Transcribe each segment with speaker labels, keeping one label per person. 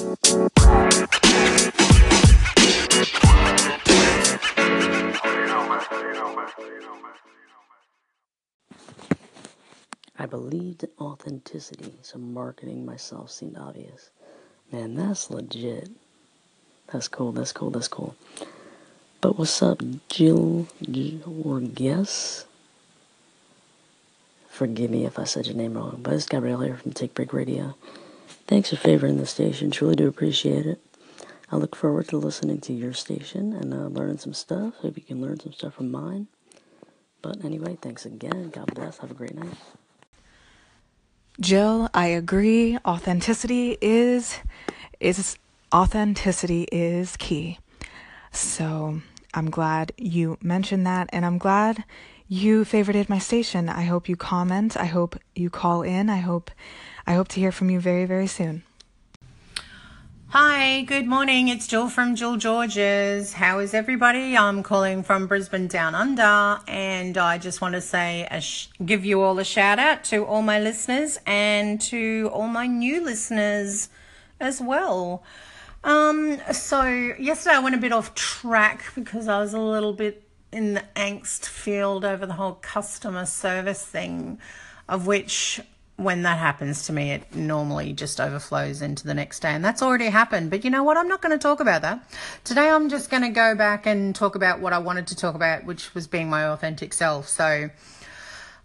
Speaker 1: I believed in authenticity, so marketing myself seemed obvious. Man, that's legit. That's cool, that's cool, that's cool. But what's up, Jill or Guess? Forgive me if I said your name wrong, but it's Gabrielle here from Take Break Radio. Thanks for favoring the station, truly do appreciate it. I look forward to listening to your station and uh, learning some stuff. Hope you can learn some stuff from mine. But anyway, thanks again. God bless. Have a great night.
Speaker 2: Jill, I agree. Authenticity is is authenticity is key. So I'm glad you mentioned that, and I'm glad you favorited my station. I hope you comment. I hope you call in. I hope I hope to hear from you very very soon.
Speaker 3: Hi, good morning. It's Jill from Jill Georges. How is everybody? I'm calling from Brisbane Down Under, and I just want to say, sh- give you all a shout out to all my listeners and to all my new listeners as well. Um, so yesterday I went a bit off track because I was a little bit in the angst field over the whole customer service thing, of which when that happens to me, it normally just overflows into the next day. And that's already happened. But you know what? I'm not going to talk about that. Today, I'm just going to go back and talk about what I wanted to talk about, which was being my authentic self. So,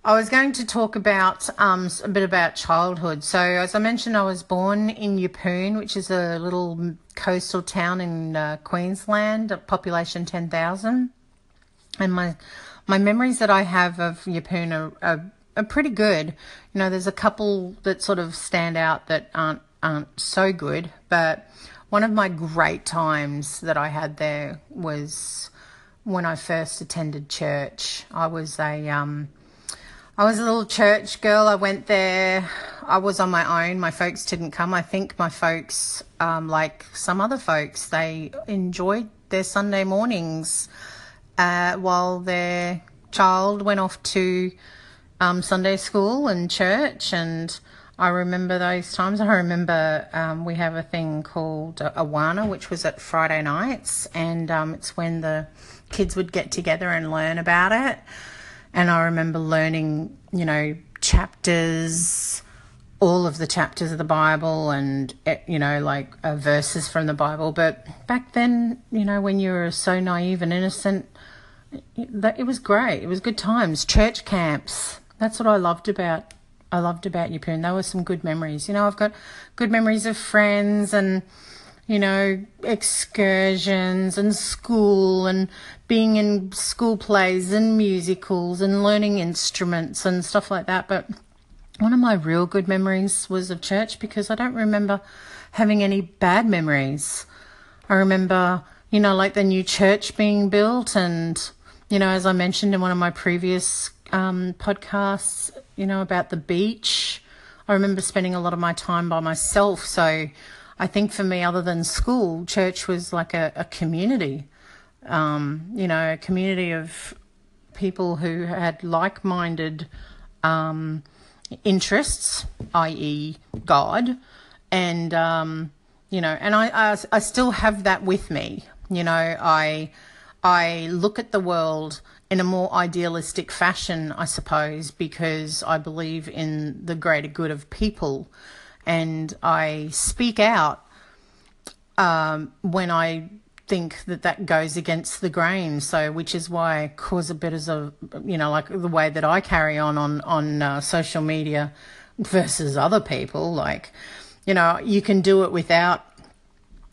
Speaker 3: I was going to talk about um, a bit about childhood. So, as I mentioned, I was born in Yeppoon, which is a little coastal town in uh, Queensland, population 10,000. And my my memories that I have of Yeppoon are, are are pretty good. You know, there's a couple that sort of stand out that aren't aren't so good, but one of my great times that I had there was when I first attended church. I was a um, I was a little church girl. I went there. I was on my own. My folks didn't come. I think my folks, um, like some other folks, they enjoyed their Sunday mornings uh, while their child went off to um, Sunday school and church, and I remember those times. I remember um, we have a thing called Awana, which was at Friday nights, and um, it's when the kids would get together and learn about it. And I remember learning, you know, chapters, all of the chapters of the Bible, and eh, you know, like uh, verses from the Bible. But back then, you know, when you were so naive and innocent, it, was great. It was good times. Church camps that's what I loved about I loved about Yeppoon. There were some good memories. You know, I've got good memories of friends and you know excursions and school and being in school plays and musicals and learning instruments and stuff like that. But one of my real good memories was of church because I don't remember having any bad memories. I remember, you know, like the new church being built and you know, as I mentioned in one of my previous um, podcasts, you know, about the beach. I remember spending a lot of my time by myself. So I think for me, other than school, church was like a, a community, um, you know, a community of people who had like minded um, interests, i.e., God. And, um, you know, and I, I, I still have that with me. You know, I, I look at the world in a more idealistic fashion, I suppose, because I believe in the greater good of people and I speak out um, when I think that that goes against the grain. So, which is why I cause a bit a, you know, like the way that I carry on on on uh, social media versus other people. Like, you know, you can do it without,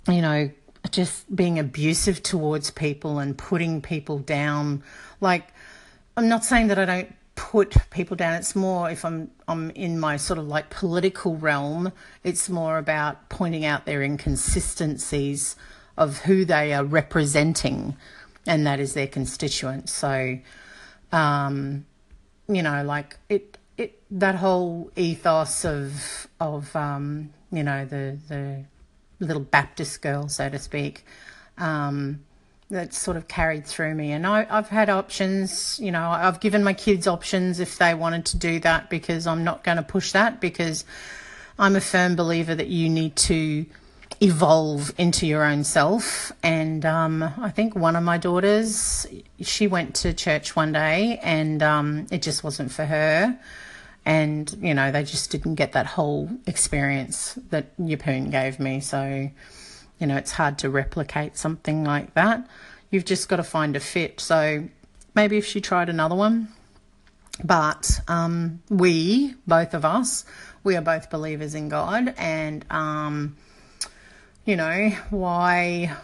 Speaker 3: you know, just being abusive towards people and putting people down. Like, I'm not saying that I don't put people down. It's more if I'm I'm in my sort of like political realm. It's more about pointing out their inconsistencies of who they are representing, and that is their constituents. So, um, you know, like it it that whole ethos of of um, you know the the little Baptist girl, so to speak, um, that's sort of carried through me. And I, have had options, you know, I've given my kids options if they wanted to do that because I'm not going to push that because I'm a firm believer that you need to evolve into your own self. And um, I think one of my daughters, she went to church one day and um, it just wasn't for her. And, you know, they just didn't get that whole experience that Yeppoon gave me. So, you know, it's hard to replicate something like that. You've just got to find a fit. So maybe if she tried another one. But um, we, both of us, we are both believers in God. And, um, you know, why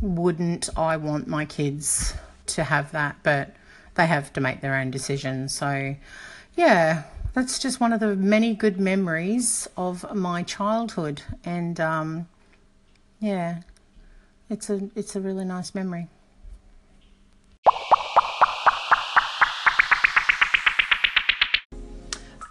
Speaker 3: wouldn't I want my kids to have that? But they have to make their own decisions. So, yeah, that's just one of the many good memories of my childhood. And, um, yeah, it's a it's a really nice memory.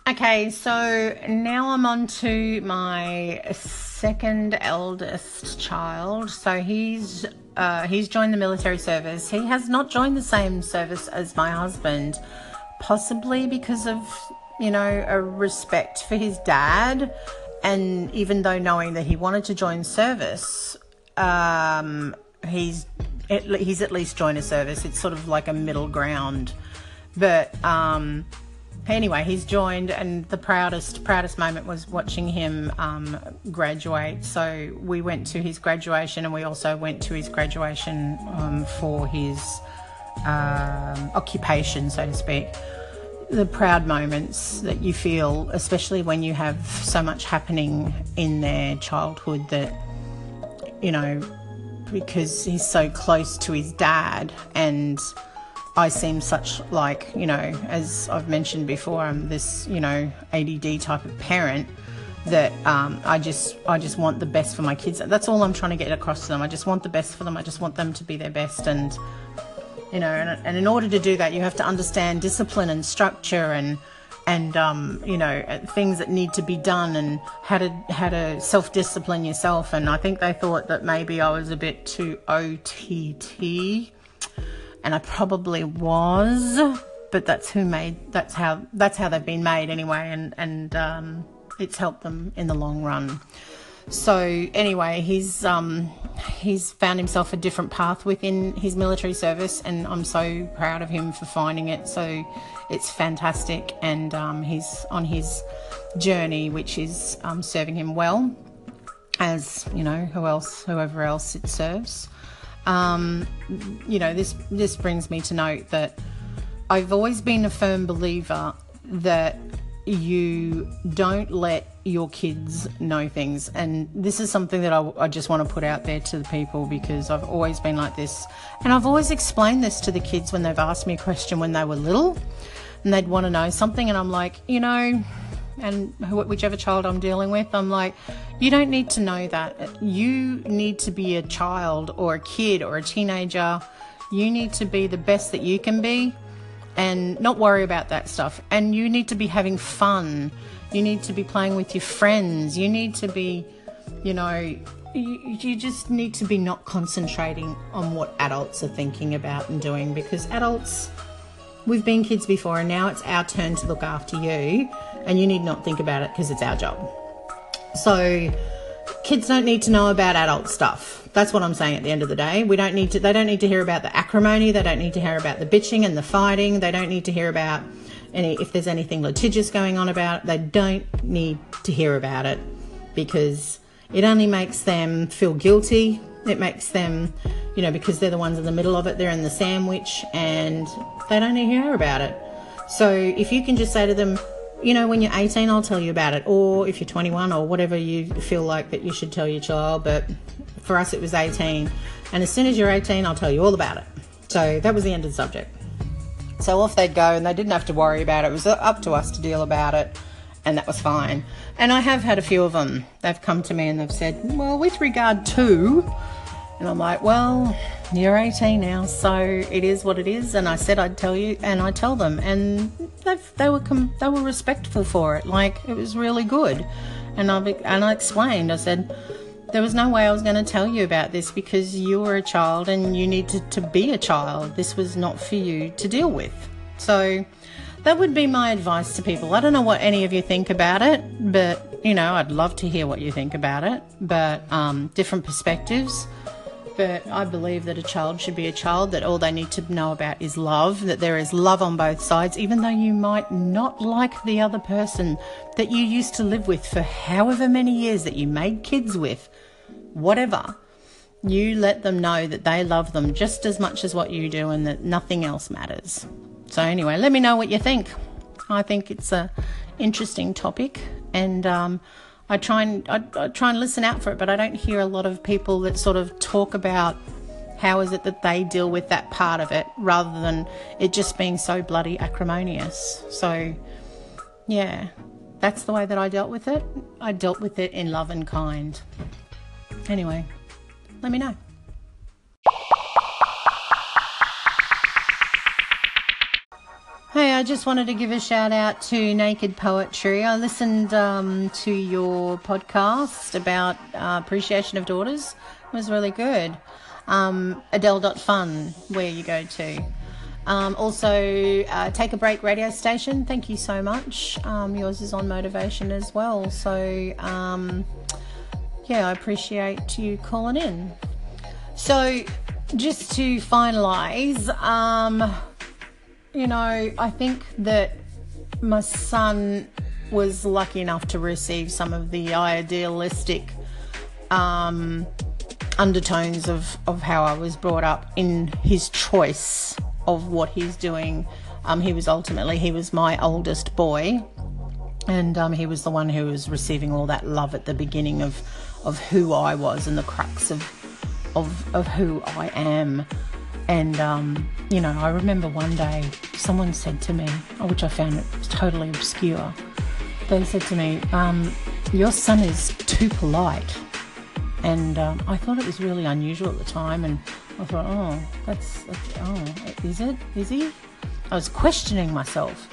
Speaker 3: Okay, so now I'm on to my second eldest child. So he's uh, he's joined the military service. He has not joined the same service as my husband, possibly because of you know a respect for his dad, and even though knowing that he wanted to join service, um, he's he's at least joined a service. It's sort of like a middle ground, but. Um, anyway, he's joined, and the proudest proudest moment was watching him um, graduate. So we went to his graduation, and we also went to his graduation um, for his um, occupation, so to speak. The proud moments that you feel, especially when you have so much happening in their childhood that you know, because he's so close to his dad and I seem such like, you know, as I've mentioned before, I'm this, you know, ADD type of parent that um, I just I just want the best for my kids. That's all I'm trying to get across to them. I just want the best for them. I just want them to be their best and you know, and, and in order to do that, you have to understand discipline and structure and and um, you know things that need to be done and how to how to self discipline yourself. And I think they thought that maybe I was a bit too OTT and I probably was, but that's who made that's how that's how they've been made anyway, and and um, it's helped them in the long run. So anyway, he's um, he's found himself a different path within his military service, and I'm so proud of him for finding it. So it's fantastic, and um, he's on his journey, which is um, serving him well, as you know, who else, whoever else it serves. Um, you know, this this brings me to note that I've always been a firm believer that you don't let your kids know things. And this is something that I, I, just want to put out there to the people because I've always been like this. And I've always explained this to the kids when they've asked me a question when they were little and they'd want to know something. And I'm like, you know, and whichever child I'm dealing with, I'm like, you don't need to know that. You need to be a child or a kid or a teenager. You need to be the best that you can be and not worry about that stuff. And you need to be having fun. You need to be playing with your friends. You need to be, you know, you, you just need to be not concentrating on what adults are thinking about and doing because adults we've been kids before and now it's our turn to look after you and you need not think about it because it's our job. So kids don't need to know about adult stuff. That's what I'm saying at the end of the day. We don't need to they don't need to hear about the acrimony, they don't need to hear about the bitching and the fighting, they don't need to hear about any if there's anything litigious going on about, it. they don't need to hear about it because it only makes them feel guilty. It makes them, you know, because they're the ones in the middle of it, they're in the sandwich and they don't need to hear about it. So if you can just say to them, you know, when you're 18, I'll tell you about it, or if you're 21 or whatever you feel like that you should tell your child. But for us, it was 18, and as soon as you're 18, I'll tell you all about it. So that was the end of the subject. So off they'd go, and they didn't have to worry about it. It was up to us to deal about it, and that was fine. And I have had a few of them. They've come to me and they've said, well, with regard to, and I'm like, well, you're 18 now, so it is what it is. And I said I'd tell you, and I tell them, and they they were com- they were respectful for it. Like it was really good. And I and I explained. I said there was no way I was going to tell you about this because you were a child and you needed to be a child. This was not for you to deal with. So that would be my advice to people. I don't know what any of you think about it, but you know, I'd love to hear what you think about it. But um, different perspectives. But I believe that a child should be a child, that all they need to know about is love, that there is love on both sides, even though you might not like the other person that you used to live with for however many years that you made kids with, whatever. You let them know that they love them just as much as what you do and that nothing else matters. So, anyway, let me know what you think. I think it's a interesting topic and um, I try and I, I try and listen out for it, but I don't hear a lot of people that sort of talk about how is it that they deal with that part of it rather than it just being so bloody acrimonious. So, yeah, that's the way that I dealt with it. I dealt with it in love and kind. Anyway, let me know. Hey, I just wanted to give a shout out to Naked Poetry. I listened um, to your podcast about uh, appreciation of daughters. It was really good. Um, Adele.fun, where you go to. Um, also, uh, Take a Break radio station. Thank you so much. Um, yours is on motivation as well. So, um, yeah, I appreciate you calling in. So, just to finalise, um, you know, I think that my son was lucky enough to receive some of the idealistic um, undertones of, of how I was brought up in his choice of what he's doing. Um, he was ultimately he was my oldest boy, and um, he was the one who was receiving all that love at the beginning of of who I was and the crux of of of who I am. And, um, you know, I remember one day someone said to me, which I found it totally obscure, they said to me, um, Your son is too polite. And um, I thought it was really unusual at the time. And I thought, oh, that's, that's, oh, is it? Is he? I was questioning myself.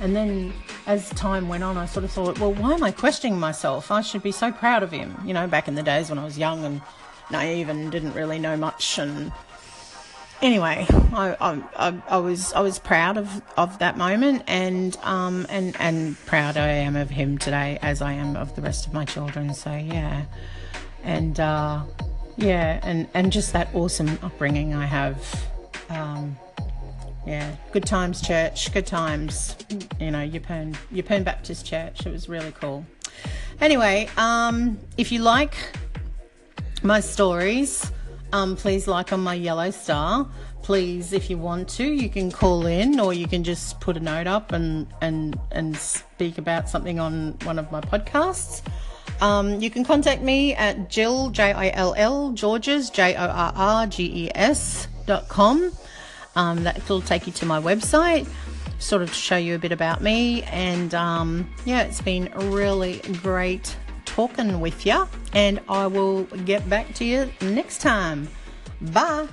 Speaker 3: And then as time went on, I sort of thought, well, why am I questioning myself? I should be so proud of him. You know, back in the days when I was young and naive and didn't really know much and anyway, I, I, I, was I was proud of, of that moment and um and and proud I am of him today as I am of the rest of my children. So yeah, and uh, yeah, and and just that awesome upbringing I have. Um, yeah, good times, church. Good times. You know, Yeppoon Yeppoon Baptist Church. It was really cool. Anyway, um, if you like my stories um, please like on my yellow star. Please, if you want to, you can call in or you can just put a note up and and and speak about something on one of my podcasts. Um, you can contact me at Jill J I L L Georges J O R R G E S dot com. Um, that will take you to my website, sort of show you a bit about me. And um, yeah, it's been really great talking with you, and I will get back to you next time. Bye.